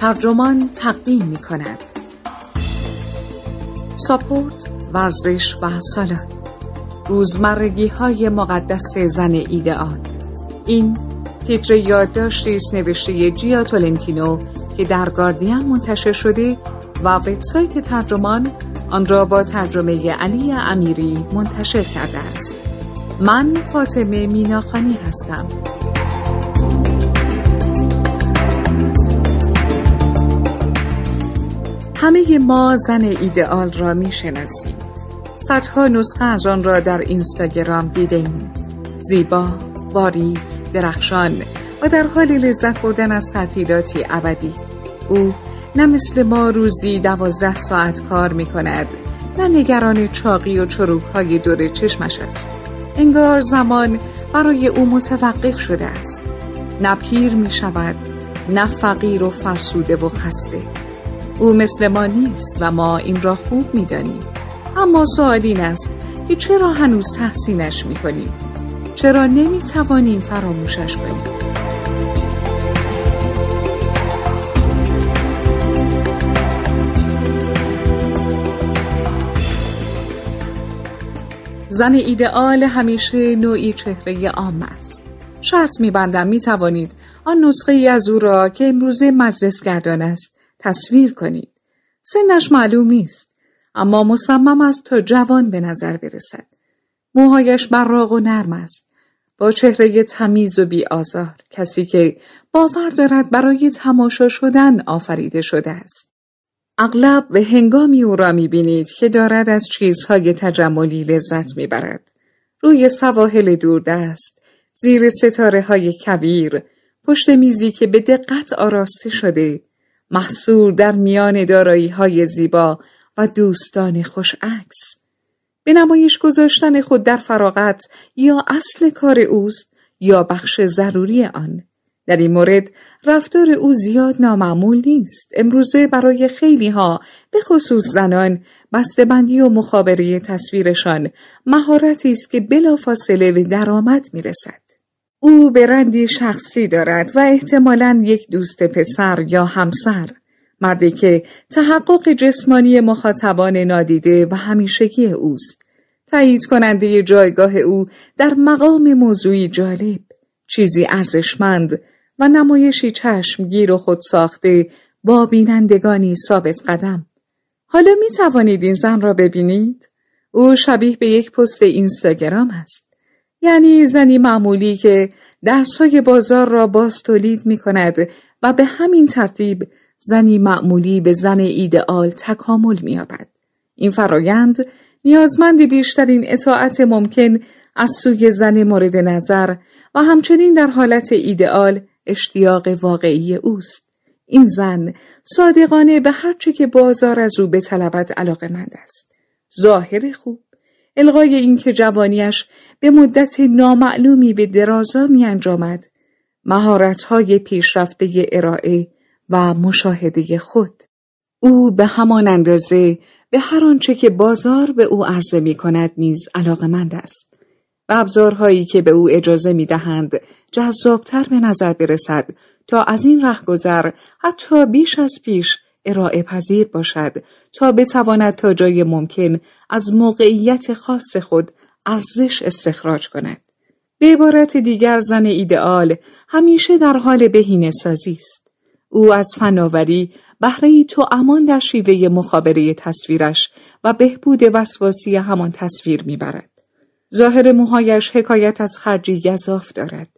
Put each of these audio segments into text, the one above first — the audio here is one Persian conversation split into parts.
ترجمان تقدیم می کند ساپورت ورزش و سالاد روزمرگی های مقدس زن ایدئال این تیتر یادداشتی است نوشته جیا تولنتینو که در گاردین منتشر شده و وبسایت ترجمان آن را با ترجمه علی امیری منتشر کرده است. من فاطمه میناخانی هستم. همه ما زن ایدئال را می شناسیم. صدها نسخه از آن را در اینستاگرام دیده ایم. زیبا، باریک، درخشان و در حال لذت بردن از تعطیلاتی ابدی. او نه مثل ما روزی دوازده ساعت کار می کند نه نگران چاقی و چروک های دور چشمش است. انگار زمان برای او متوقف شده است. نه پیر می شود نه فقیر و فرسوده و خسته. او مثل ما نیست و ما این را خوب می‌دانیم. اما سوال این است که چرا هنوز تحسینش می‌کنیم؟ چرا نمی‌توانیم فراموشش کنیم؟ زن ایدئال همیشه نوعی چهره عام است. شرط میبندم می‌توانید آن نسخه ای از او را که امروزه مجلس گردان است تصویر کنید. سنش معلوم نیست اما مصمم است تا جوان به نظر برسد. موهایش براق و نرم است. با چهره تمیز و بی آزار. کسی که باور دارد برای تماشا شدن آفریده شده است. اغلب به هنگامی او را می بینید که دارد از چیزهای تجملی لذت می برد. روی سواحل دوردست، زیر ستاره های کبیر، پشت میزی که به دقت آراسته شده، محصور در میان دارایی های زیبا و دوستان خوش عکس. به نمایش گذاشتن خود در فراغت یا اصل کار اوست یا بخش ضروری آن. در این مورد رفتار او زیاد نامعمول نیست. امروزه برای خیلی ها به خصوص زنان بندی و مخابره تصویرشان مهارتی است که بلافاصله به درآمد می‌رسد. او برندی شخصی دارد و احتمالا یک دوست پسر یا همسر مردی که تحقق جسمانی مخاطبان نادیده و همیشگی اوست تایید کننده جایگاه او در مقام موضوعی جالب چیزی ارزشمند و نمایشی چشمگیر و خود ساخته با بینندگانی ثابت قدم حالا می توانید این زن را ببینید؟ او شبیه به یک پست اینستاگرام است. یعنی زنی معمولی که درسهای بازار را باز تولید می کند و به همین ترتیب زنی معمولی به زن ایدئال تکامل می یابد. این فرایند نیازمند بیشترین اطاعت ممکن از سوی زن مورد نظر و همچنین در حالت ایدئال اشتیاق واقعی اوست. این زن صادقانه به هرچه که بازار از او به طلبت علاقه مند است. ظاهر خوب، الغای اینکه جوانیش به مدت نامعلومی به درازا می انجامد مهارت‌های پیشرفته ارائه و مشاهده خود. او به همان اندازه به هر آنچه که بازار به او عرضه می کند نیز علاقمند است و ابزارهایی که به او اجازه می دهند جذابتر به نظر برسد تا از این رهگذر حتی بیش از پیش ارائه پذیر باشد تا بتواند تا جای ممکن از موقعیت خاص خود ارزش استخراج کند. به عبارت دیگر زن ایدئال همیشه در حال بهینه سازی است. او از فناوری بهره تو امان در شیوه مخابره تصویرش و بهبود وسواسی همان تصویر می‌برد. ظاهر موهایش حکایت از خرجی گذاف دارد.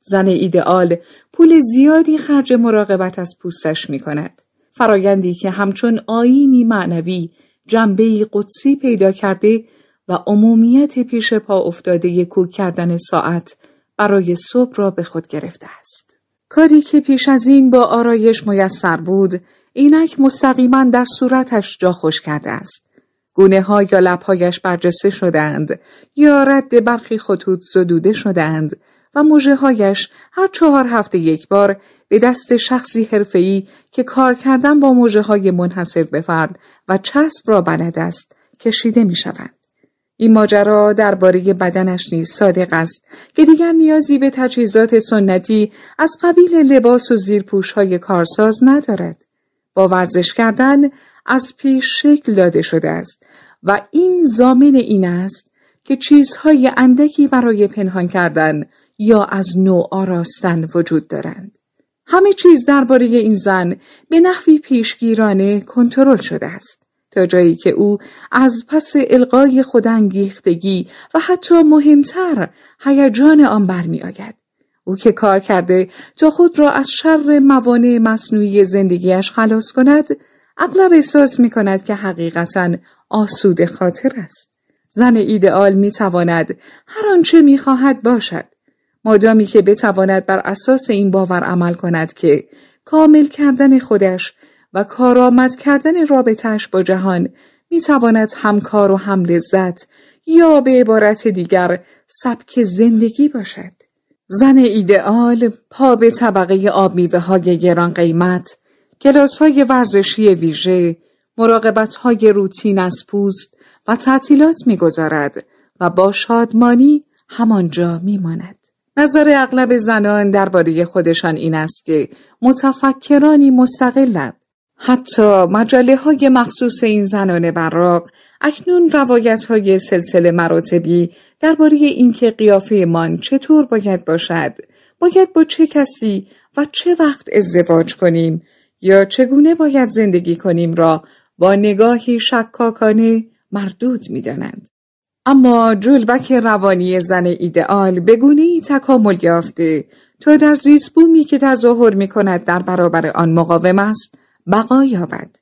زن ایدئال پول زیادی خرج مراقبت از پوستش می کند. فرایندی که همچون آینی معنوی جنبه قدسی پیدا کرده و عمومیت پیش پا افتاده کوک کردن ساعت برای صبح را به خود گرفته است. کاری که پیش از این با آرایش میسر بود، اینک مستقیما در صورتش جا خوش کرده است. گونه ها یا لبهایش برجسته شدند یا رد برخی خطوط زدوده شدند و موجه هایش هر چهار هفته یک بار به دست شخصی حرفه‌ای که کار کردن با موجه های منحصر به فرد و چسب را بلد است کشیده می شوند. این ماجرا درباره بدنش نیز صادق است که دیگر نیازی به تجهیزات سنتی از قبیل لباس و زیرپوش های کارساز ندارد. با ورزش کردن از پیش شکل داده شده است و این زامن این است که چیزهای اندکی برای پنهان کردن یا از نوع آراستن وجود دارند. همه چیز درباره این زن به نحوی پیشگیرانه کنترل شده است تا جایی که او از پس القای خودانگیختگی و حتی مهمتر هیجان آن برمی آید. او که کار کرده تا خود را از شر موانع مصنوعی زندگیش خلاص کند اغلب احساس می کند که حقیقتا آسود خاطر است. زن ایدئال می تواند هر آنچه می خواهد باشد. مادامی که بتواند بر اساس این باور عمل کند که کامل کردن خودش و کارآمد کردن رابطش با جهان می تواند همکار و هم لذت یا به عبارت دیگر سبک زندگی باشد. زن ایدئال پا به طبقه آب میوه های گران قیمت، کلاس های ورزشی ویژه، مراقبت های روتین از پوست و تعطیلات می‌گذارد و با شادمانی همانجا میماند. نظر اغلب زنان درباره خودشان این است که متفکرانی مستقلند. حتی مجله های مخصوص این زنان براق اکنون روایت های سلسله مراتبی درباره اینکه قیافه من چطور باید باشد، باید با چه کسی و چه وقت ازدواج کنیم یا چگونه باید زندگی کنیم را با نگاهی شکاکانه مردود می دانند. اما جلبک روانی زن ایدئال به گونه تکامل یافته تا در زیستبومی که تظاهر می کند در برابر آن مقاوم است بقا یابد.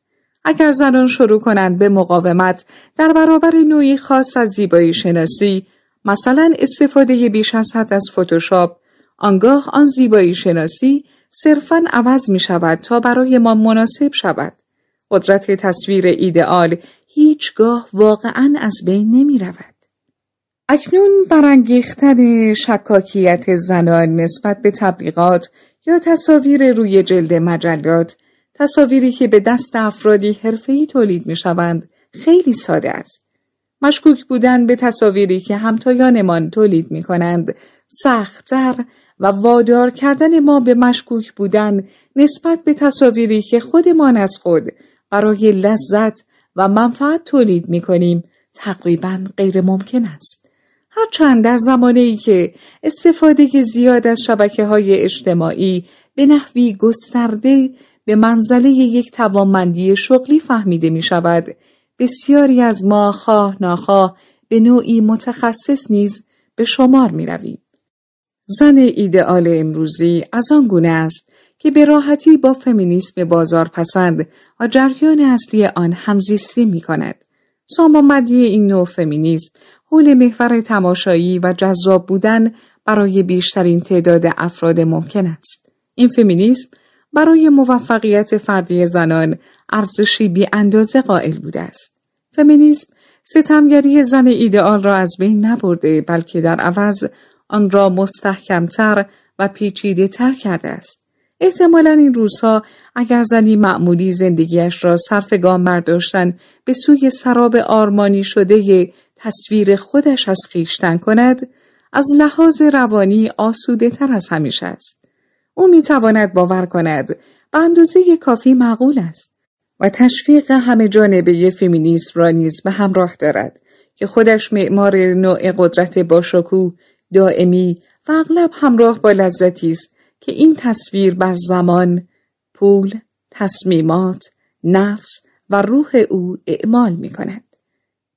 اگر زنان شروع کنند به مقاومت در برابر نوعی خاص از زیبایی شناسی مثلا استفاده بیش از حد از فتوشاپ آنگاه آن زیبایی شناسی صرفا عوض می شود تا برای ما مناسب شود. قدرت تصویر ایدئال هیچگاه واقعا از بین نمی رود. اکنون برانگیختن شکاکیت زنان نسبت به تبلیغات یا تصاویر روی جلد مجلات تصاویری که به دست افرادی حرفه‌ای تولید می شوند خیلی ساده است. مشکوک بودن به تصاویری که همتایانمان تولید می کنند سختتر و وادار کردن ما به مشکوک بودن نسبت به تصاویری که خودمان از خود برای لذت و منفعت تولید می کنیم تقریبا غیر ممکن است. هرچند در زمانه ای که استفاده زیاد از شبکه های اجتماعی به نحوی گسترده به منزله یک توانمندی شغلی فهمیده می شود، بسیاری از ما خواه ناخواه به نوعی متخصص نیز به شمار می رویم. زن ایدئال امروزی از آن گونه است که به راحتی با فمینیسم بازار پسند و جریان اصلی آن همزیستی می کند. سامانمندی این نوع فمینیسم حول محور تماشایی و جذاب بودن برای بیشترین تعداد افراد ممکن است. این فمینیسم برای موفقیت فردی زنان ارزشی بی اندازه قائل بوده است. فمینیسم ستمگری زن ایدئال را از بین نبرده بلکه در عوض آن را مستحکمتر و پیچیده تر کرده است. احتمالا این روزها اگر زنی معمولی زندگیش را صرف گام برداشتن به سوی سراب آرمانی شده تصویر خودش از خیشتن کند از لحاظ روانی آسوده تر از همیشه است. او می تواند باور کند به اندازه کافی معقول است و تشویق همه جانبه فمینیسم را نیز به همراه دارد که خودش معمار نوع قدرت باشکو دائمی و اغلب همراه با لذتی است که این تصویر بر زمان، پول، تصمیمات، نفس و روح او اعمال می کند.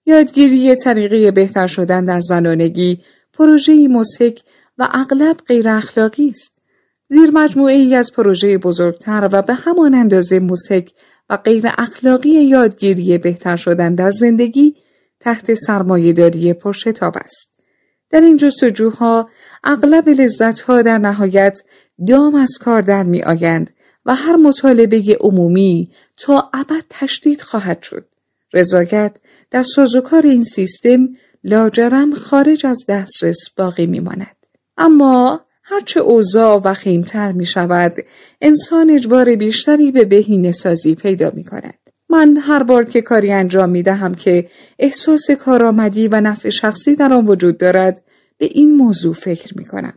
یادگیری طریقه بهتر شدن در زنانگی پروژه‌ای مسحک و اغلب غیر اخلاقی است. زیر ای از پروژه بزرگتر و به همان اندازه مسحک و غیر اخلاقی یادگیری بهتر شدن در زندگی تحت سرمایهداری پرشتاب است. در این جستجوها اغلب لذتها در نهایت دام از کار در می آیند و هر مطالبه عمومی تا ابد تشدید خواهد شد. رضایت در سازوکار این سیستم لاجرم خارج از دسترس باقی می ماند. اما هرچه اوضاع و خیمتر می شود انسان اجبار بیشتری به بهینه سازی پیدا می کند. من هر بار که کاری انجام می دهم که احساس کارآمدی و نفع شخصی در آن وجود دارد به این موضوع فکر می کنم.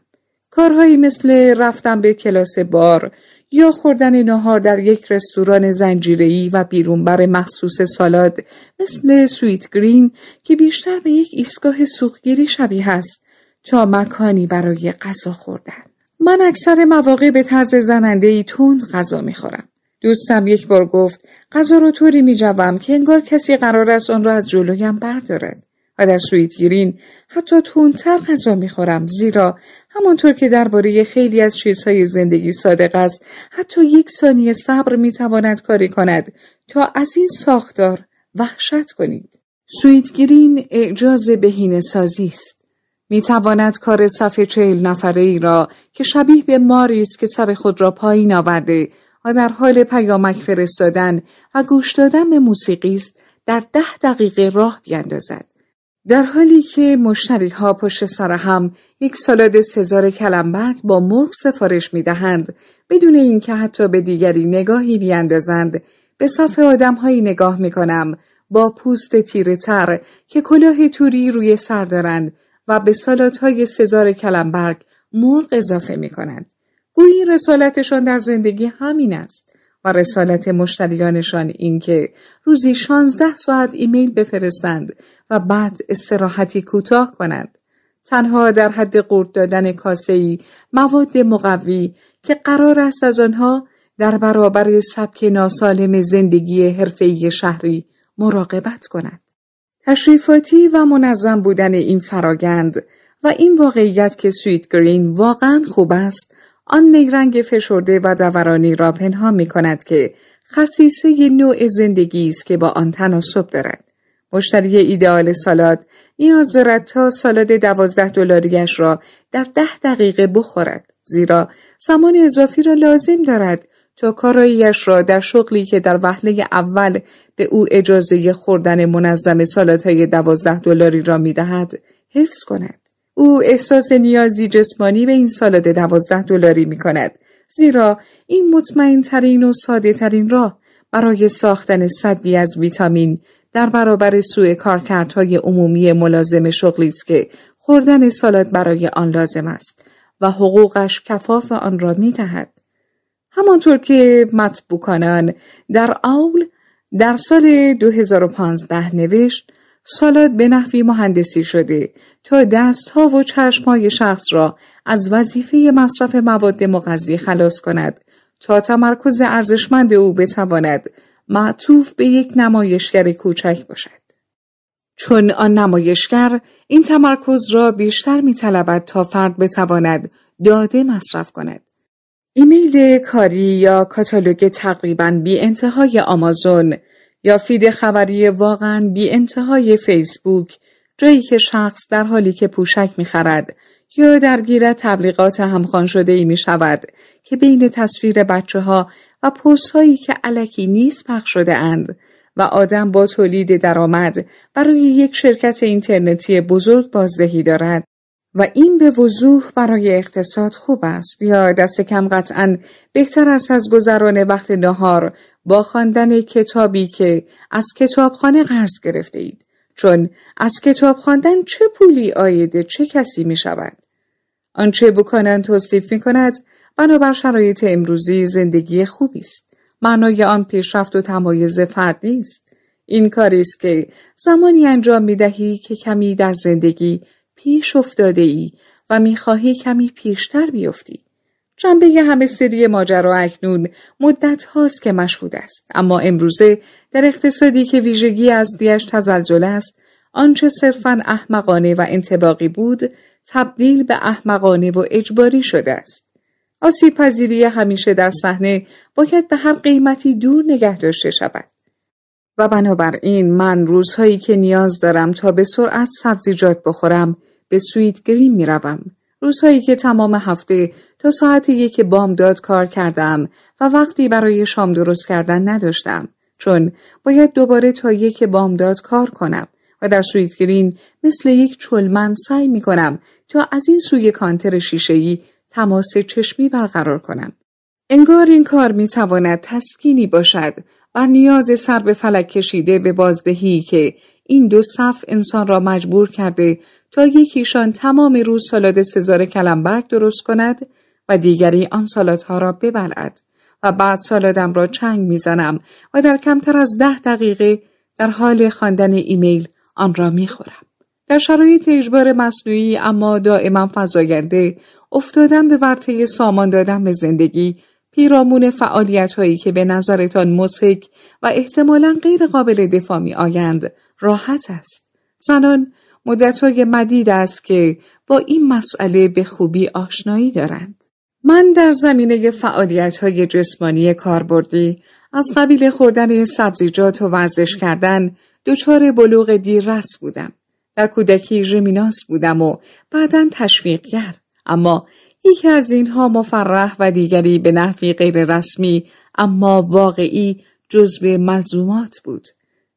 کارهایی مثل رفتن به کلاس بار یا خوردن نهار در یک رستوران زنجیره‌ای و بیرونبر مخصوص سالاد مثل سویت گرین که بیشتر به یک ایستگاه سوختگیری شبیه است تا مکانی برای غذا خوردن. من اکثر مواقع به طرز زننده ای تند غذا می‌خورم. دوستم یک بار گفت غذا رو طوری می جوم که انگار کسی قرار است آن را از جلویم بردارد. و در سویت گیرین حتی تندتر غذا می‌خورم زیرا همانطور که درباره خیلی از چیزهای زندگی صادق است حتی یک ثانیه صبر می‌تواند کاری کند تا از این ساختار وحشت کنید. سویت گیرین اعجاز بهینه سازی است. می تواند کار صفحه چهل نفره ای را که شبیه به ماری است که سر خود را پایین آورده و در حال پیامک فرستادن و گوش دادن به موسیقی است در ده دقیقه راه بیندازد در حالی که مشتری ها پشت سر هم یک سالاد سزار کلمبرگ با مرغ سفارش می دهند بدون اینکه حتی به دیگری نگاهی بیاندازند به صف آدم هایی نگاه می کنم با پوست تیره تر که کلاه توری روی سر دارند و به های سزار کلمبرگ مرغ اضافه می کنند. گویی رسالتشان در زندگی همین است و رسالت مشتریانشان این که روزی 16 ساعت ایمیل بفرستند و بعد استراحتی کوتاه کنند. تنها در حد قورت دادن کاسه‌ای مواد مقوی که قرار است از آنها در برابر سبک ناسالم زندگی حرفه‌ای شهری مراقبت کند. تشریفاتی و منظم بودن این فراگند و این واقعیت که سویت گرین واقعا خوب است آن نیرنگ فشرده و دورانی را پنهان می کند که خصیصه نوع زندگی است که با آن تناسب دارد. مشتری ایدئال سالاد. نیاز دارد تا سالاد دوازده دلاریش را در ده دقیقه بخورد. زیرا زمان اضافی را لازم دارد تا کاراییش را در شغلی که در وهله اول به او اجازه خوردن منظم سالادهای دوازده دلاری را می‌دهد حفظ کند. او احساس نیازی جسمانی به این سالاد دوازده دلاری می کند زیرا این مطمئن ترین و ساده ترین راه برای ساختن صدی از ویتامین در برابر سوء کارکردهای عمومی ملازم شغلی است که خوردن سالاد برای آن لازم است و حقوقش کفاف آن را می دهد. همانطور که مطبوکانان در آول در سال 2015 نوشت سالاد به نحوی مهندسی شده تا دستها و چشمهای شخص را از وظیفه مصرف مواد مغذی خلاص کند تا تمرکز ارزشمند او بتواند معطوف به یک نمایشگر کوچک باشد. چون آن نمایشگر این تمرکز را بیشتر می تا فرد بتواند داده مصرف کند. ایمیل کاری یا کاتالوگ تقریبا بی انتهای آمازون یا feed خبری واقعا بی انتهای فیسبوک جایی که شخص در حالی که پوشک می خرد یا درگیر تبلیغات همخوان شده ای می شود که بین تصویر بچه ها و پست هایی که الکی نیست پخش شده اند و آدم با تولید درآمد برای یک شرکت اینترنتی بزرگ بازدهی دارد و این به وضوح برای اقتصاد خوب است یا دست کم قطعا بهتر است از گذران وقت نهار با خواندن کتابی که از کتابخانه قرض گرفته اید چون از کتاب خواندن چه پولی آیده چه کسی می شود آنچه بکنن توصیف می کند بنابر شرایط امروزی زندگی خوبی است. معنای آن پیشرفت و تمایز فردی است این کاری است که زمانی انجام می دهی که کمی در زندگی پیش افتاده ای و می‌خواهی کمی پیشتر بیفتی. جنبه همه سری ماجرا اکنون مدت هاست که مشهود است. اما امروزه در اقتصادی که ویژگی از دیش تزلزل است آنچه صرفا احمقانه و انتباقی بود تبدیل به احمقانه و اجباری شده است. آسیب پذیری همیشه در صحنه باید به هر قیمتی دور نگه داشته شود و بنابراین من روزهایی که نیاز دارم تا به سرعت سبزیجات بخورم به سویت گرین می روم. روزهایی که تمام هفته تا ساعت یک بامداد کار کردم و وقتی برای شام درست کردن نداشتم چون باید دوباره تا یک بامداد کار کنم و در سویت گرین مثل یک چلمن سعی می کنم تا از این سوی کانتر شیشه‌ای تماس چشمی برقرار کنم. انگار این کار می تواند تسکینی باشد بر نیاز سر به فلک کشیده به بازدهی که این دو صف انسان را مجبور کرده تا یکیشان تمام روز سالاد سزار کلمبرگ درست کند و دیگری آن سالادها را ببلد و بعد سالادم را چنگ می‌زنم و در کمتر از ده دقیقه در حال خواندن ایمیل آن را می‌خورم. در شرایط اجبار مصنوعی اما دائما فضاینده افتادن به ورطه سامان دادن به زندگی پیرامون فعالیت هایی که به نظرتان مسک و احتمالا غیر قابل دفاع می آیند راحت است. زنان مدتهای مدید است که با این مسئله به خوبی آشنایی دارند. من در زمینه فعالیت های جسمانی کاربردی از قبیل خوردن سبزیجات و ورزش کردن دچار بلوغ دیررس بودم. در کودکی ژمیناس بودم و بعدا تشویقگر اما یکی از اینها مفرح و دیگری به نحوی غیر رسمی اما واقعی جزو ملزومات بود.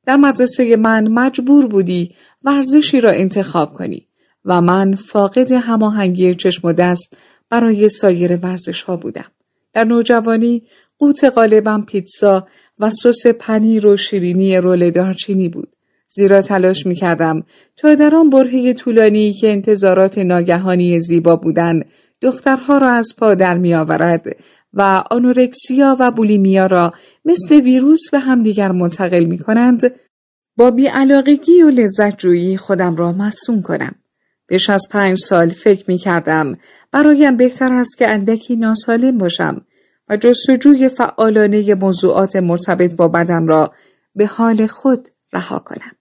در مدرسه من مجبور بودی ورزشی را انتخاب کنی و من فاقد هماهنگی چشم و دست برای سایر ورزش ها بودم. در نوجوانی قوت غالبم پیتزا و سس پنیر و شیرینی رول دارچینی بود. زیرا تلاش می کردم تا در آن برهه طولانی که انتظارات ناگهانی زیبا بودن دخترها را از پا در می آورد و آنورکسیا و بولیمیا را مثل ویروس به همدیگر منتقل می کنند با بیعلاقگی و لذت جویی خودم را مسون کنم. بیش از پنج سال فکر می کردم برایم بهتر است که اندکی ناسالم باشم و جستجوی فعالانه موضوعات مرتبط با بدن را به حال خود رها کنم.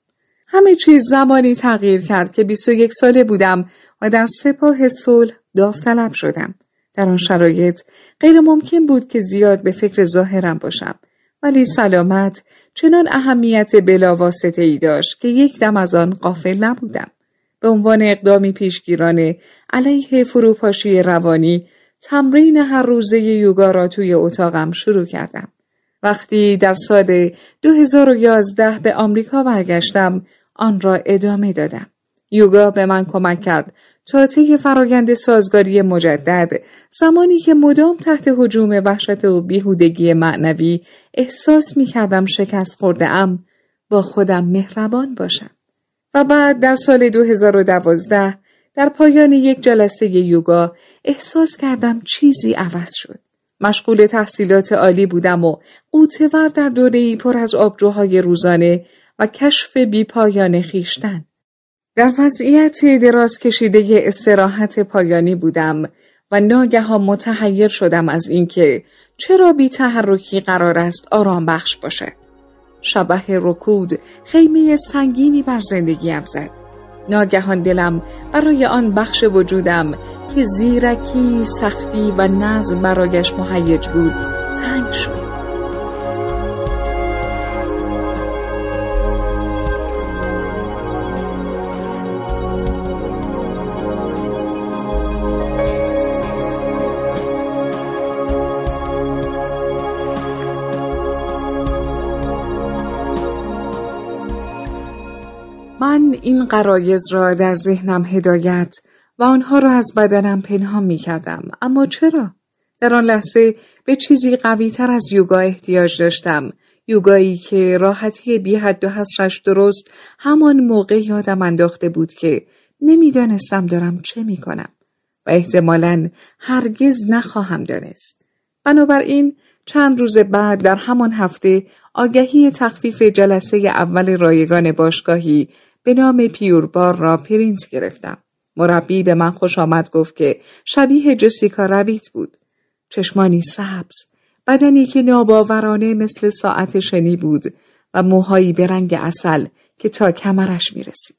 همه چیز زمانی تغییر کرد که 21 ساله بودم و در سپاه صلح داوطلب شدم. در آن شرایط غیر ممکن بود که زیاد به فکر ظاهرم باشم. ولی سلامت چنان اهمیت بلاواسطه ای داشت که یک دم از آن قافل نبودم. به عنوان اقدامی پیشگیرانه علیه فروپاشی روانی تمرین هر روزه یوگا را توی اتاقم شروع کردم. وقتی در سال 2011 به آمریکا برگشتم آن را ادامه دادم. یوگا به من کمک کرد تا طی فرایند سازگاری مجدد زمانی که مدام تحت حجوم وحشت و بیهودگی معنوی احساس می کردم شکست خورده ام با خودم مهربان باشم. و بعد در سال 2012 در پایان یک جلسه یوگا احساس کردم چیزی عوض شد. مشغول تحصیلات عالی بودم و قوتور در دوره پر از آبجوهای روزانه و کشف بیپایان خیشتن. در وضعیت دراز کشیده استراحت پایانی بودم و ناگهان متحیر شدم از اینکه چرا بی تحرکی قرار است آرام بخش باشد. شبه رکود خیمه سنگینی بر زندگیم زد. ناگهان دلم برای آن بخش وجودم که زیرکی، سختی و نظم برایش مهیج بود تنگ شد. این قرایز را در ذهنم هدایت و آنها را از بدنم پنهان می کردم. اما چرا؟ در آن لحظه به چیزی قوی تر از یوگا احتیاج داشتم. یوگایی که راحتی بی حد و حسرش درست همان موقع یادم انداخته بود که نمی‌دانستم دارم چه می کنم و احتمالا هرگز نخواهم دانست. بنابراین چند روز بعد در همان هفته آگهی تخفیف جلسه اول رایگان باشگاهی به نام پیوربار را پرینت گرفتم. مربی به من خوش آمد گفت که شبیه جسیکا ربیت بود. چشمانی سبز، بدنی که ناباورانه مثل ساعت شنی بود و موهایی به رنگ اصل که تا کمرش می رسید.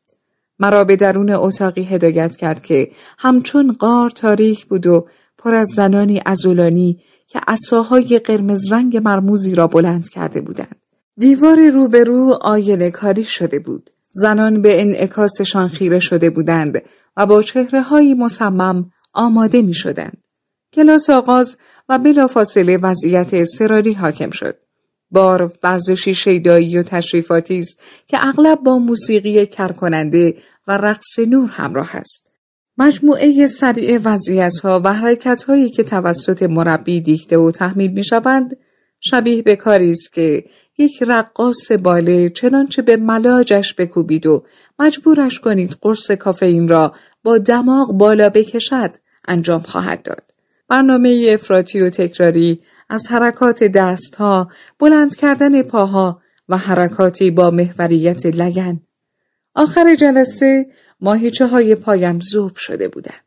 مرا به درون اتاقی هدایت کرد که همچون غار تاریک بود و پر از زنانی ازولانی که اصاهای قرمز رنگ مرموزی را بلند کرده بودند. دیوار روبرو آینه کاری شده بود. زنان به انعکاسشان خیره شده بودند و با چهره های مصمم آماده می شدند. کلاس آغاز و بلافاصله وضعیت اضطراری حاکم شد. بار ورزشی شیدایی و تشریفاتی است که اغلب با موسیقی کرکننده و رقص نور همراه است. مجموعه سریع وضعیت ها و حرکت هایی که توسط مربی دیکته و تحمیل می شبیه به کاری است که یک رقاص باله چنانچه به ملاجش بکوبید و مجبورش کنید قرص کافئین را با دماغ بالا بکشد انجام خواهد داد. برنامه افراطی و تکراری از حرکات دستها، بلند کردن پاها و حرکاتی با محوریت لگن. آخر جلسه ماهیچه های پایم زوب شده بودند.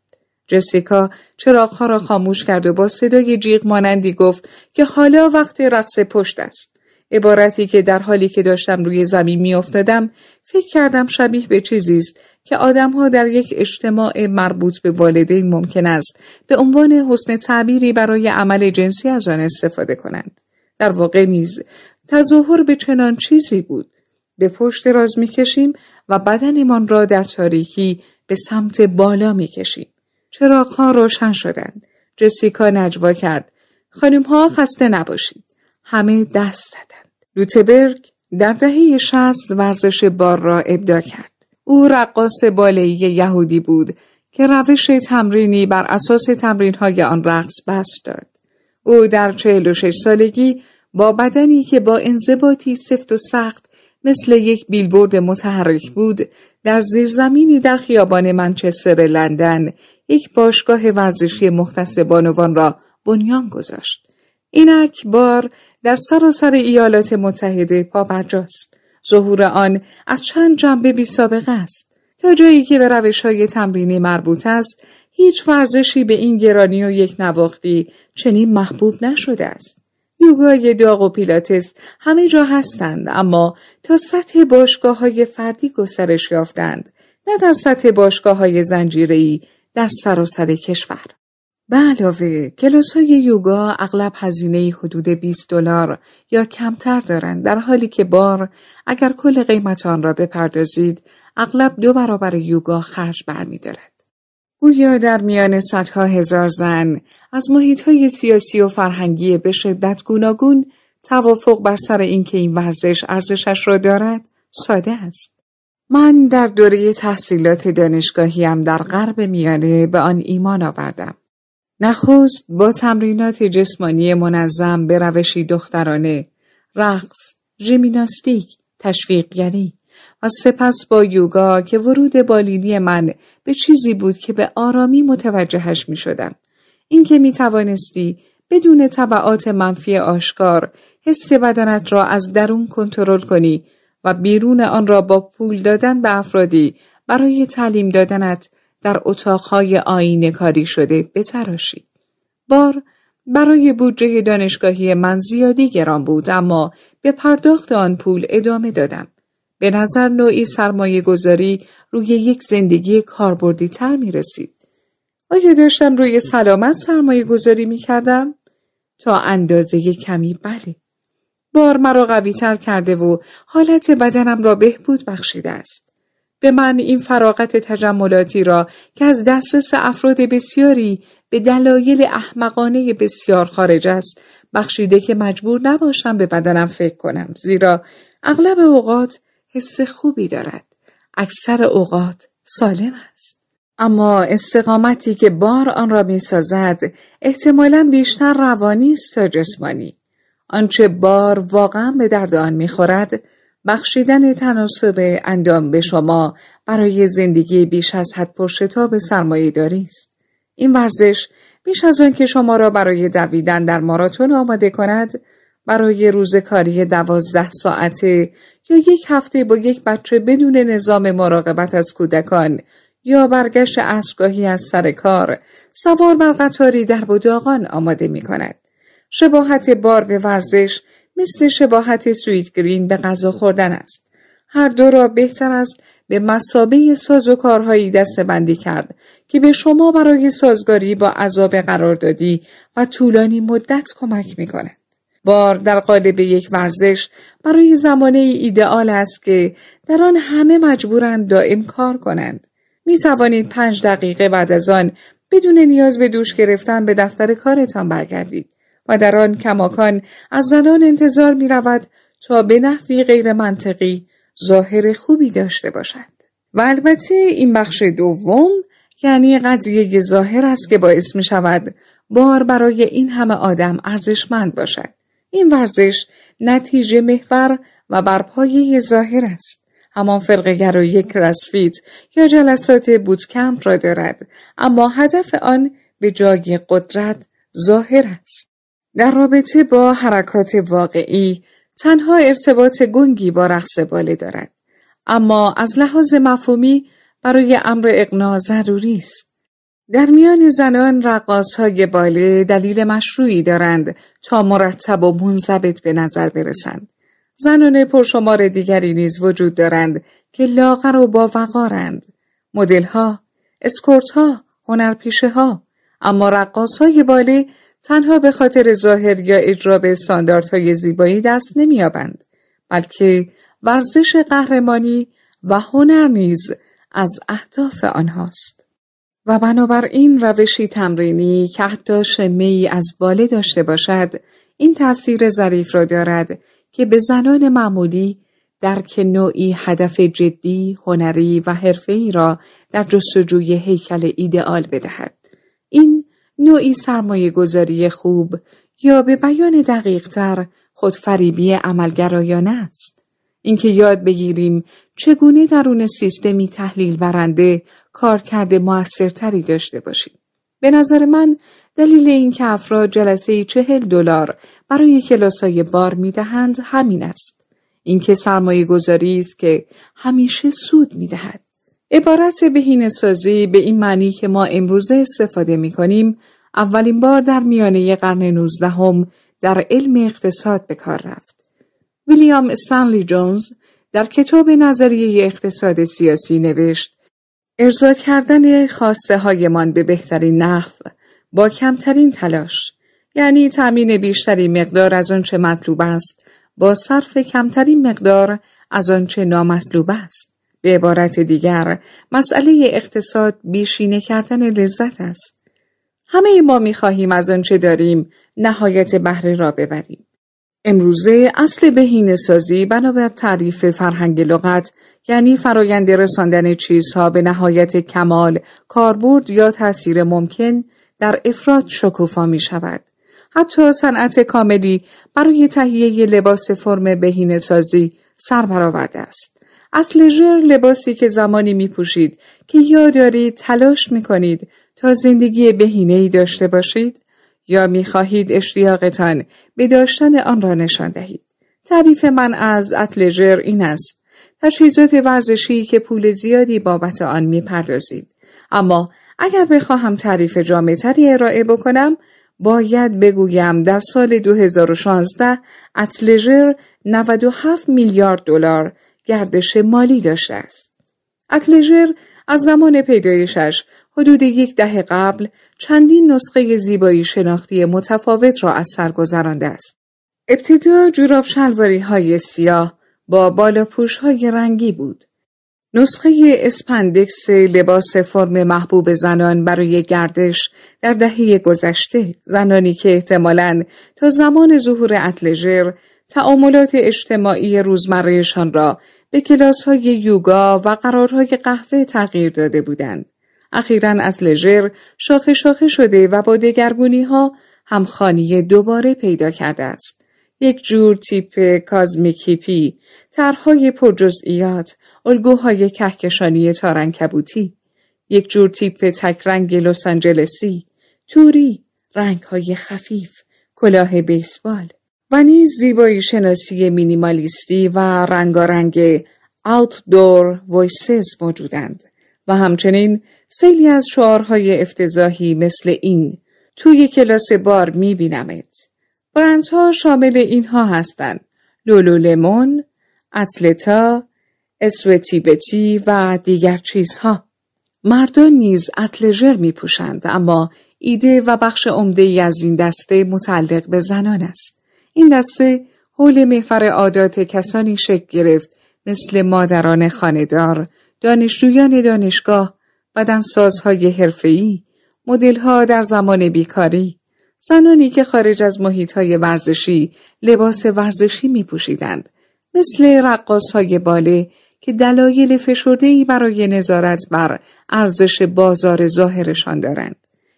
جسیکا چراغها را خاموش کرد و با صدای جیغ مانندی گفت که حالا وقت رقص پشت است. عبارتی که در حالی که داشتم روی زمین میافتادم فکر کردم شبیه به چیزی است که آدمها در یک اجتماع مربوط به والدین ممکن است به عنوان حسن تعبیری برای عمل جنسی از آن استفاده کنند. در واقع نیز تظاهر به چنان چیزی بود. به پشت راز می‌کشیم و بدنمان را در تاریکی به سمت بالا می‌کشیم. چراغها روشن شدند. جسیکا نجوا کرد. خانمها خسته نباشید. همه دست زدند. لوتبرگ در دهه شست ورزش بار را ابدا کرد. او رقاص بالایی یهودی بود که روش تمرینی بر اساس تمرینهای آن رقص بست داد. او در چهل و شش سالگی با بدنی که با انضباطی سفت و سخت مثل یک بیلبورد متحرک بود در زیرزمینی در خیابان منچستر لندن یک باشگاه ورزشی مختص بانوان را بنیان گذاشت. اینک بار در سراسر ایالات متحده پابرجاست. ظهور آن از چند جنبه بی سابقه است. تا جایی که به روش های تمرینی مربوط است، هیچ ورزشی به این گرانی و یک نواختی چنین محبوب نشده است. یوگای داغ و پیلاتس همه جا هستند اما تا سطح باشگاه های فردی گسترش یافتند نه در سطح باشگاه های زنجیری در سراسر کشور. به علاوه کلاس های یوگا اغلب هزینه حدود 20 دلار یا کمتر دارند در حالی که بار اگر کل قیمت آن را بپردازید اغلب دو برابر یوگا خرج برمیدارد. گویا در میان صدها هزار زن از محیط های سیاسی و فرهنگی به شدت گوناگون توافق بر سر اینکه این ورزش ارزشش را دارد ساده است. من در دوره تحصیلات دانشگاهیم در غرب میانه به آن ایمان آوردم. نخست با تمرینات جسمانی منظم به روشی دخترانه، رقص، ژیمناستیک، تشویقگری و سپس با یوگا که ورود بالینی من به چیزی بود که به آرامی متوجهش می شدم. اینکه می توانستی بدون طبعات منفی آشکار حس بدنت را از درون کنترل کنی و بیرون آن را با پول دادن به افرادی برای تعلیم دادنت در اتاقهای آینه کاری شده بتراشی. بار برای بودجه دانشگاهی من زیادی گران بود اما به پرداخت آن پول ادامه دادم. به نظر نوعی سرمایه گذاری روی یک زندگی کاربردی تر می رسید. آیا داشتم روی سلامت سرمایه گذاری می کردم؟ تا اندازه کمی بله. بار مرا قوی تر کرده و حالت بدنم را بهبود بخشیده است. به من این فراغت تجملاتی را که از دسترس افراد بسیاری به دلایل احمقانه بسیار خارج است بخشیده که مجبور نباشم به بدنم فکر کنم. زیرا اغلب اوقات حس خوبی دارد. اکثر اوقات سالم است. اما استقامتی که بار آن را می سازد احتمالا بیشتر روانی است تا جسمانی. آنچه بار واقعا به درد آن می‌خورد بخشیدن تناسب اندام به شما برای زندگی بیش از حد پرشتاب سرمایه داری است. این ورزش بیش از آن که شما را برای دویدن در ماراتون آماده کند برای روزکاری دوازده ساعته یا یک هفته با یک بچه بدون نظام مراقبت از کودکان یا برگشت اسبگاهی از سر کار سوار بر قطاری در بوداغان آماده می کند. شباهت بار به ورزش مثل شباهت سویت گرین به غذا خوردن است. هر دو را بهتر است به مسابه ساز و کارهایی دسته بندی کرد که به شما برای سازگاری با عذاب قراردادی و طولانی مدت کمک می کند. بار در قالب یک ورزش برای زمانه ایدئال است که در آن همه مجبورند دائم کار کنند. می توانید پنج دقیقه بعد از آن بدون نیاز به دوش گرفتن به دفتر کارتان برگردید. و در آن کماکان از زنان انتظار می رود تا به نحوی غیر منطقی ظاهر خوبی داشته باشد. و البته این بخش دوم یعنی قضیه ظاهر است که باعث می شود بار برای این همه آدم ارزشمند باشد. این ورزش نتیجه محور و برپایه ظاهر است. همان فرقگر و یک رسفیت یا جلسات بودکمپ را دارد اما هدف آن به جای قدرت ظاهر است. در رابطه با حرکات واقعی تنها ارتباط گنگی با رقص باله دارد. اما از لحاظ مفهومی برای امر اقناع ضروری است. در میان زنان رقاص های باله دلیل مشروعی دارند تا مرتب و منضبط به نظر برسند. زنان پرشمار دیگری نیز وجود دارند که لاغر و با وقارند. مدل ها، اسکورت ها، هنرپیشه ها، اما رقاص های باله تنها به خاطر ظاهر یا اجرا به استانداردهای زیبایی دست نمییابند بلکه ورزش قهرمانی و هنر نیز از اهداف آنهاست و بنابراین روشی تمرینی که حتی شمه ای از باله داشته باشد این تأثیر ظریف را دارد که به زنان معمولی درک نوعی هدف جدی، هنری و حرفه‌ای را در جستجوی هیکل ایدئال بدهد. این نوعی سرمایه گذاری خوب یا به بیان دقیق تر خودفریبی عملگرایانه است. اینکه یاد بگیریم چگونه درون سیستمی تحلیل برنده کارکرد موثرتری داشته باشیم. به نظر من دلیل اینکه افراد جلسه چهل دلار برای کلاسای بار می‌دهند همین است. اینکه سرمایه گذاری است که همیشه سود می‌دهد. عبارت بهینه سازی به این معنی که ما امروزه استفاده می کنیم اولین بار در میانه قرن نوزدهم در علم اقتصاد به کار رفت. ویلیام استانلی جونز در کتاب نظریه اقتصاد سیاسی نوشت ارضا کردن خواسته هایمان به بهترین نحو با کمترین تلاش یعنی تأمین بیشتری مقدار از آنچه مطلوب است با صرف کمترین مقدار از آنچه نامطلوب است به عبارت دیگر مسئله اقتصاد بیشینه کردن لذت است همه ما می خواهیم از آنچه داریم نهایت بهره را ببریم امروزه اصل بهینه سازی بنابر تعریف فرهنگ لغت یعنی فرایند رساندن چیزها به نهایت کمال کاربرد یا تاثیر ممکن در افراد شکوفا می شود. حتی صنعت کاملی برای تهیه لباس فرم بهینه سازی سر برآورده است. اصل لباسی که زمانی می پوشید که یا دارید تلاش می کنید تا زندگی بهینه ای داشته باشید یا می خواهید اشتیاقتان به داشتن آن را نشان دهید. تعریف من از اتلژر این است. تجهیزات ورزشی که پول زیادی بابت آن می پردازید. اما اگر بخواهم تعریف جامعتری ارائه بکنم باید بگویم در سال 2016 athleisure 97 میلیارد دلار گردش مالی داشته است. athleisure از زمان پیدایشش حدود یک دهه قبل چندین نسخه زیبایی شناختی متفاوت را از سر گذرانده است. ابتدا جوراب شلواری های سیاه با بالاپوش های رنگی بود. نسخه spandex لباس فرم محبوب زنان برای گردش در دهه گذشته زنانی که احتمالاً تا زمان ظهور اتلژر تعاملات اجتماعی روزمرهشان را به کلاس های یوگا و قرارهای قهوه تغییر داده بودند. اخیرا اتلژر شاخه شاخه شده و با دگرگونی ها همخانی دوباره پیدا کرده است. یک جور تیپ کازمیکیپی، طرحهای پرجزئیات، الگوهای کهکشانی تارنکبوتی، یک جور تیپ تکرنگ لس آنجلسی، توری، رنگهای خفیف، کلاه بیسبال و نیز زیبایی شناسی مینیمالیستی و رنگارنگ outdoor voices موجودند و همچنین سیلی از شعارهای افتضاحی مثل این توی کلاس بار میبینمت. برندها شامل اینها هستند. لولو لمون، اتلتا، اسوتیبتی و دیگر چیزها. مردان نیز اتلژر می پوشند اما ایده و بخش عمده ای از این دسته متعلق به زنان است. این دسته حول محفر عادات کسانی شکل گرفت مثل مادران خاندار، دانشجویان دانشگاه، بدنسازهای حرفه‌ای، مدلها در زمان بیکاری، زنانی که خارج از محیطهای ورزشی لباس ورزشی می پوشیدند، مثل رقاص های باله که دلایل فشردهی برای نظارت بر ارزش بازار ظاهرشان دارند.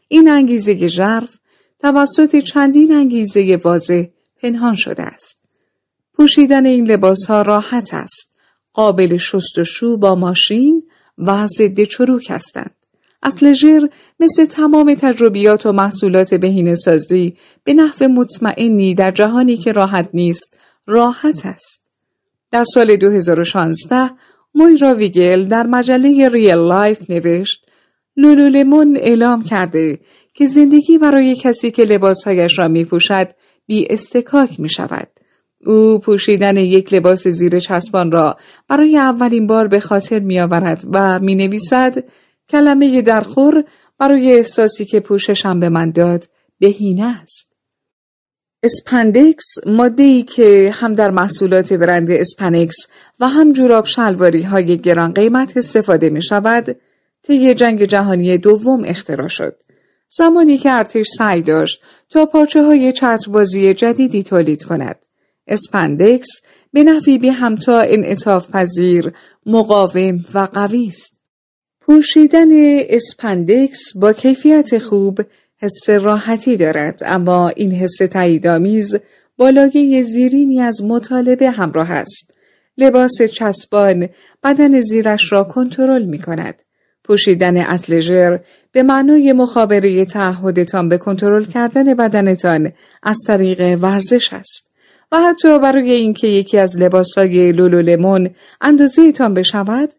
این انگیزه ژرف توسط چندین انگیزه واضح پنهان شده است. پوشیدن این لباس ها راحت است. قابل شست و شو با ماشین و ضد چروک هستند. اتلژر مثل تمام تجربیات و محصولات بهینه سازی به نحو مطمئنی در جهانی که راحت نیست راحت است. در سال 2016 مویرا ویگل در مجله Real Life نوشت Lululemon اعلام کرده که زندگی برای کسی که لباسهایش را می پوشد بی اصطکاک می شود. او پوشیدن یک لباس زیر چسبان را برای اولین بار به خاطر می آورد و می نویسد کلمه درخور برای احساسی که پوششم به من داد بهینه است. spandex ماده ای که هم در محصولات برند Spanx و هم جوراب شلواری های گران قیمت استفاده می شود طی جنگ جهانی دوم اختراع شد. زمانی که ارتش سعی داشت تا پارچه های چتربازی جدیدی تولید کند. spandex به نحوی بی همتا انعطاف پذیر، مقاوم و قوی است. پوشیدن spandex با کیفیت خوب حس راحتی دارد اما این حس تاییدآمیز با لایه زیرینی از مطالبه همراه است. لباس چسبان بدن زیرش را کنترل می کند. پوشیدن athleisure به معنای مخابره تعهدتان به کنترل کردن بدنتان از طریق ورزش است. و حتی برای اینکه یکی از لباسهای لولولمون اندازهتان بشود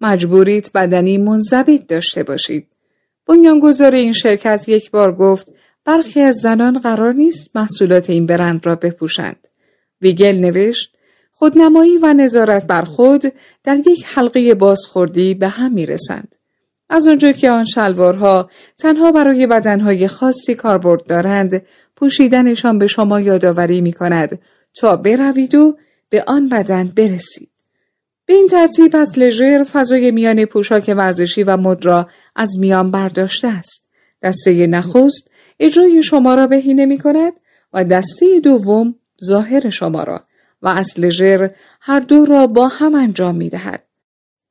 مجبورید بدنی منضبط داشته باشید. بنیانگذار این شرکت یک بار گفت برخی از زنان قرار نیست محصولات این برند را بپوشند. ویگل نوشت خودنمایی و نظارت بر خود در یک حلقه بازخوردی به هم می رسند. از آنجا که آن شلوارها تنها برای بدنهای خاصی کاربرد دارند پوشیدنشان به شما یادآوری می کند تا بروید و به آن بدن برسید. به این ترتیب از لژر فضای میان پوشاک ورزشی و مد را از میان برداشته است. دسته نخست اجرای شما را بهینه می کند و دسته دوم ظاهر شما را و از لژر هر دو را با هم انجام می دهد.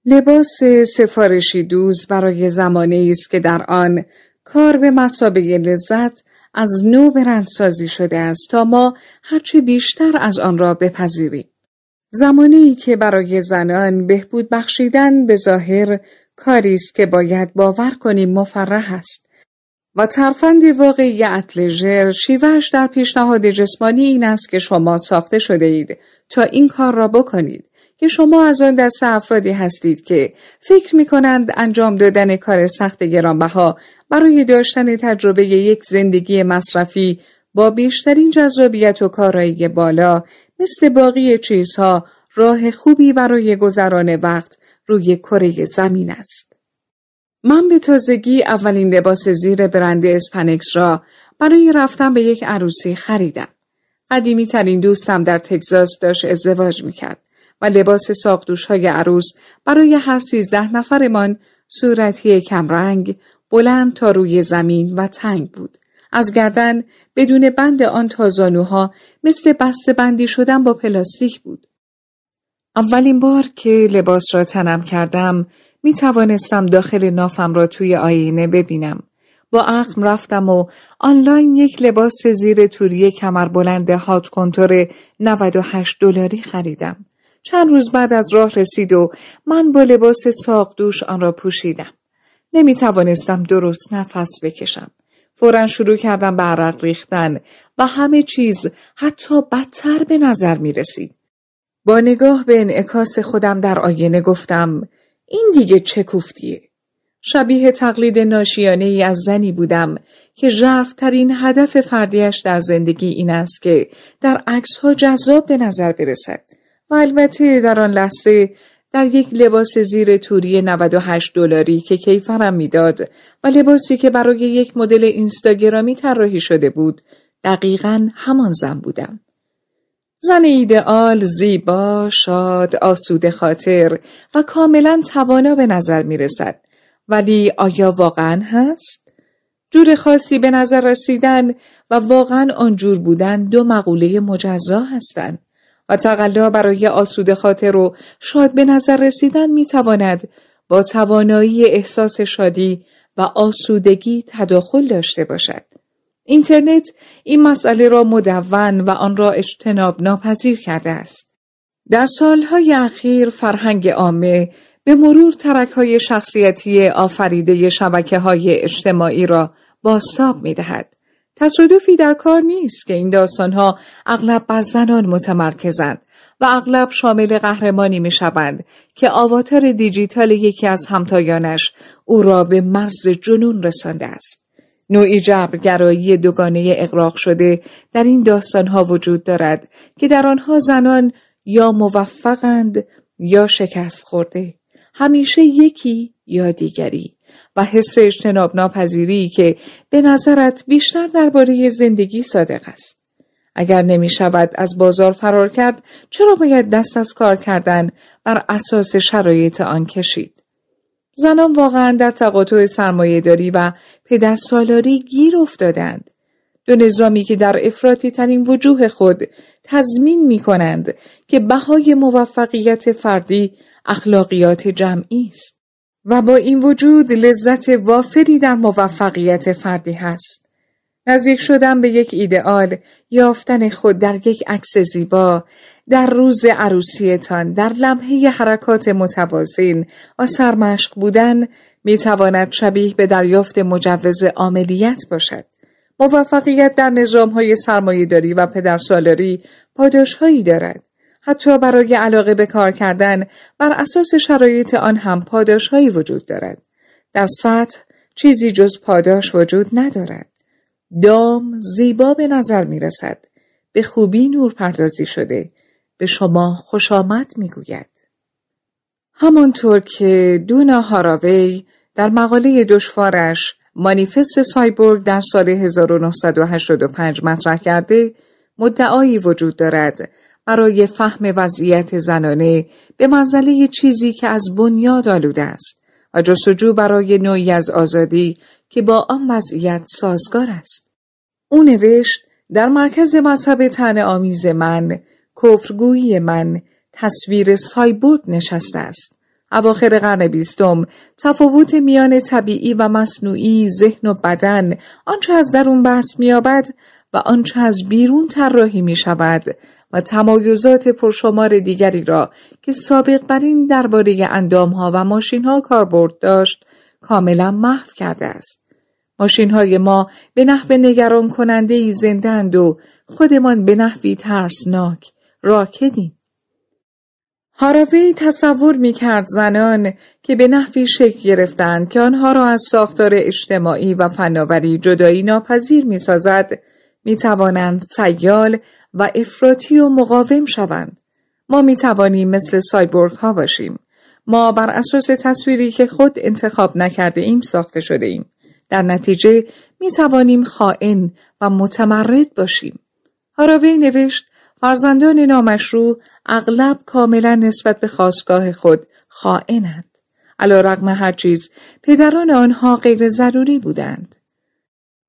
لباس سفارشی دوز برای زمانه است که در آن کار به مسابه لذت از نو برندسازی شده است تا ما هرچه بیشتر از آن را بپذیریم. زمانی ای که برای زنان بهبود بخشیدن به ظاهر کاری است که باید باور کنیم مفرح است و ترفند واقعی اتلژر شیوهش در پیشنهاد جسمانی این است که شما ساخته شده اید تا این کار را بکنید که شما از آن دست افرادی هستید که فکر می کنند انجام دادن کار سخت گرانبها برای داشتن تجربه یک زندگی مصرفی با بیشترین جذابیت و کارایی بالا مثل باقی چیزها راه خوبی برای گذران وقت روی کره زمین است. من به تازگی اولین لباس زیر برند اسپنکس را برای رفتن به یک عروسی خریدم. قدیمی ترین دوستم در تگزاس داشت ازدواج می‌کرد و لباس ساقدوش های عروس برای هر سیزده نفرمان صورتی کمرنگ بلند تا روی زمین و تنگ بود. از گردن بدون بند آن تازانوها مثل بسته بندی شدن با پلاستیک بود. اولین بار که لباس را تنم کردم می توانستم داخل نافم را توی آینه ببینم. با اخم رفتم و آنلاین یک لباس زیر توری کمر بلند هات کنتور 98 دلاری خریدم. چند روز بعد از راه رسید و من با لباس ساق دوش آن را پوشیدم. نمی توانستم درست نفس بکشم. فورا شروع کردم به عرق ریختن و همه چیز حتی بدتر به نظر می رسید. با نگاه به انعکاس خودم در آینه گفتم این دیگه چه کوفتیه؟ شبیه تقلید ناشیانه ای از زنی بودم که ترین هدف فردیش در زندگی این است که در عکس ها جذاب به نظر برسد البته در آن لحظه در یک لباس زیر توری 98 دلاری که کیفرم می‌داد و لباسی که برای یک مدل اینستاگرامی طراحی شده بود دقیقا همان زن بودم. زن ایدئال، زیبا، شاد، آسوده خاطر و کاملا توانا به نظر می رسد. ولی آیا واقعا هست؟ جور خاصی به نظر رسیدن و واقعا آنجور بودن دو مقوله مجزا هستند. تقلا برای آسوده خاطر و شاد به نظر رسیدن می تواند با توانایی احساس شادی و آسودگی تداخل داشته باشد. اینترنت این مسئله را مدون و آن را اجتناب ناپذیر کرده است. در سالهای اخیر فرهنگ عامه به مرور ترک های شخصیتی آفریده شبکه های اجتماعی را باستاب می دهد. تصادفی در کار نیست که این داستانها اغلب بر زنان متمرکزند و اغلب شامل قهرمانی می شوند که آواتار دیجیتال یکی از همتایانش او را به مرز جنون رسانده است. نوعی جبرگرایی دوگانه اقراق شده در این داستانها وجود دارد که در آنها زنان یا موفقند یا شکست خورده. همیشه یکی یا دیگری و حس اجتناب ناپذیری که به نظرت بیشتر درباره زندگی صادق است. اگر نمی شود از بازار فرار کرد چرا باید دست از کار کردن بر اساس شرایط آن کشید؟ زنان واقعا در تقاطع داری و پدر سالاری گیر افتادند. دو نظامی که در افراطی ترین وجوه خود تضمین می کنند که بهای موفقیت فردی اخلاقیات جمعی است و با این وجود لذت وافری در موفقیت فردی هست. نزدیک شدن به یک ایدئال، یافتن خود در یک عکس زیبا، در روز عروسیتان، در لمحه حرکات متوازن و سرمشق بودن می تواند شبیه به دریافت مجوز عاملیت باشد. موفقیت در نظام های سرمایهداری و پدرسالاری پاداش هایی دارد. حتی برای علاقه به کار کردن بر اساس شرایط آن هم پاداش هایی وجود دارد. در سطح چیزی جز پاداش وجود ندارد. دام زیبا به نظر می رسد. به خوبی نور پردازی شده. به شما خوش آمد می گوید. همانطور که دونا هاراوی در مقاله دشوارش مانیفست سایبورگ در سال 1985 مطرح کرده مدعایی وجود دارد برای فهم وضعیت زنانه به منزله چیزی که از بنیاد آلوده است و جستجو برای نوعی از آزادی که با آن وضعیت سازگار است. او نوشت در مرکز مذهب تن آمیز من، کفرگویی من، تصویر سایبورگ نشسته است. اواخر قرن بیستم تفاوت میان طبیعی و مصنوعی ذهن و بدن آنچه از درون بحث مییابد و آنچه از بیرون طراحی می شود و تمایزات پرشمار دیگری را که سابق بر این درباره اندامها و ماشینها کاربرد داشت کاملا محو کرده است. ماشین های ما به نحو نگران کننده ای زندند و خودمان به نحوی ترسناک راکدیم. هاراوی تصور می کرد زنان که به نحوی شکل گرفتند که آنها را از ساختار اجتماعی و فناوری جدایی ناپذیر می سازد می توانند سیال و افراطی و مقاوم شوند. ما می توانیم مثل سایبورگ ها باشیم. ما بر اساس تصویری که خود انتخاب نکرده ایم ساخته شده ایم. در نتیجه می توانیم خائن و متمرد باشیم. هاراوی نوشت فرزندان نامشروع اغلب کاملا نسبت به خواستگاه خود خائنند. علا رقم هر چیز پدران آنها غیر ضروری بودند.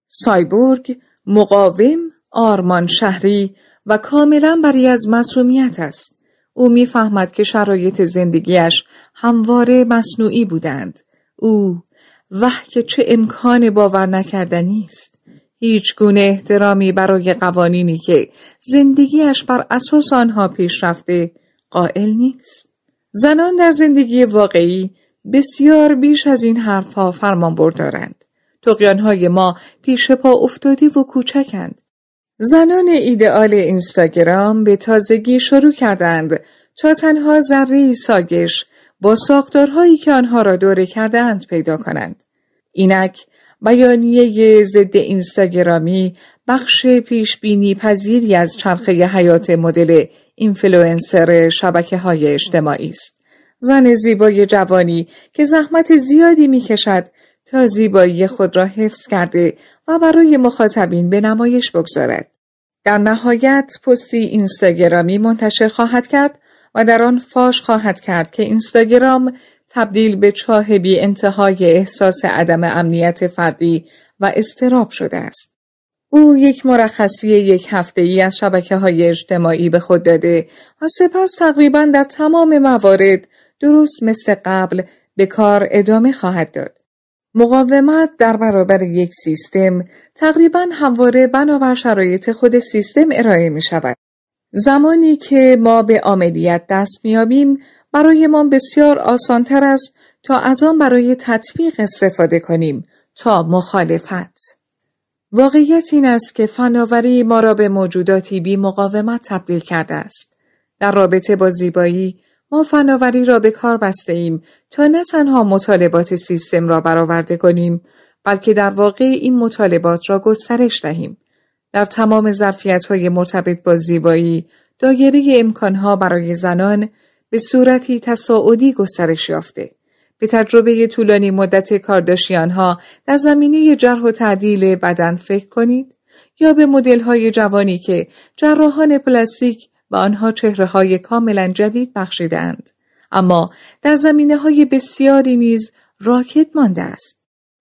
سایبورگ مقاوم آرمان شهری و کاملا بری از مسئولیت است. او می‌فهمد که شرایط زندگیش همواره مصنوعی بودند. او وح که چه امکان باور نکردنی است. هیچ گونه احترامی برای قوانینی که زندگیش بر اساس آنها پیش رفته قائل نیست. زنان در زندگی واقعی بسیار بیش از این حرفها فرمان بردارند. تقیانهای ما پیش پا افتاده و کوچکند. زنان ایدئال اینستاگرام به تازگی شروع کردند تا تنها ذره ساگش با ساختارهایی که آنها را دوره کردند پیدا کنند. اینک بیانیه ضد اینستاگرامی بخش پیش بینی پذیری از چرخه حیات مدل اینفلوئنسر شبکه های اجتماعی است. زن زیبای جوانی که زحمت زیادی می کشد تا زیبایی خود را حفظ کرده و برای مخاطبین به نمایش بگذارد. در نهایت پستی اینستاگرامی منتشر خواهد کرد و در آن فاش خواهد کرد که اینستاگرام تبدیل به چاه بی انتهای احساس عدم امنیت فردی و استراب شده است. او یک مرخصی یک هفته ای از شبکه های اجتماعی به خود داده و سپس تقریبا در تمام موارد درست مثل قبل به کار ادامه خواهد داد. مقاومت در برابر یک سیستم تقریبا همواره بنابر شرایط خود سیستم ارائه می شود. زمانی که ما به عملیت دست میابیم برایمان بسیار آسانتر است تا از آن برای تطبیق استفاده کنیم تا مخالفت. واقعیت این است که فناوری ما را به موجوداتی بی مقاومت تبدیل کرده است. در رابطه با زیبایی ما فناوری را به کار بسته ایم تا نه تنها مطالبات سیستم را برآورده کنیم بلکه در واقع این مطالبات را گسترش دهیم. در تمام ظرفیت های مرتبط با زیبایی دایره امکانها برای زنان به صورتی تصاعدی گسترش یافته. به تجربه طولانی مدت کارداشیان ها در زمینه جرح و تعدیل بدن فکر کنید یا به مدل های جوانی که جراحان پلاستیک و آنها چهره های کاملا جدید بخشیدند. اما در زمینه های بسیاری نیز راکت مانده است.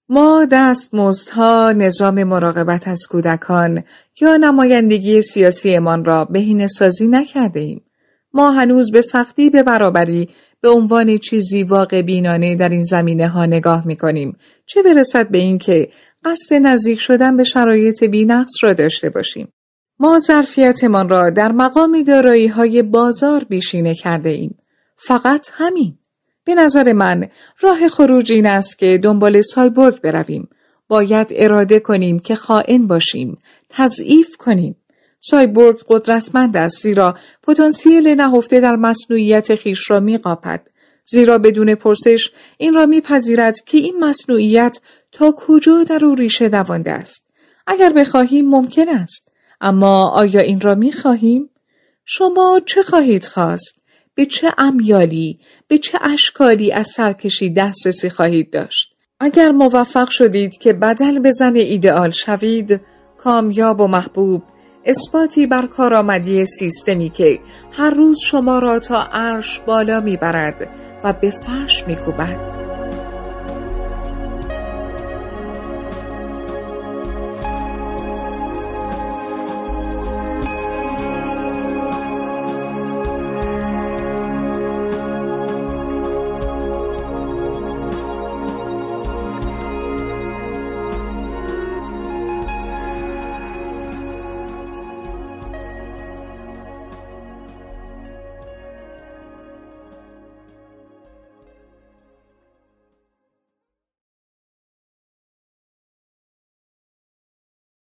ما دستمزدها نظام مراقبت از کودکان یا نمایندگی سیاسی امان را بهینه سازی نکرده ایم. ما هنوز به سختی به برابری به عنوان چیزی واقع بینانه در این زمینه ها نگاه می کنیم. چه برسد به اینکه قصد نزدیک شدن به شرایط بینقص را داشته باشیم. ما ظرفیتمان را در مقام دارایی های بازار بیشینه کرده ایم. فقط همین. به نظر من راه خروج این است که دنبال سایبورگ برویم. باید اراده کنیم که خائن باشیم. تضعیف کنیم. سایبورگ قدرتمند است زیرا پتانسیل نهفته در مصنوعیت خیش را میقاپد. زیرا بدون پرسش این را میپذیرد که این مصنوعیت تا کجا در او ریشه دوانده است. اگر بخواهیم ممکن است. اما آیا این را می خواهیم؟ شما چه خواهید خواست؟ به چه امیالی، به چه اشکالی از سرکشی دسترسی خواهید داشت؟ اگر موفق شدید که بدل به زن ایدئال شوید، کامیاب و محبوب، اثباتی بر کارآمدی سیستمی که هر روز شما را تا عرش بالا می‌برد و به فرش میکوبد.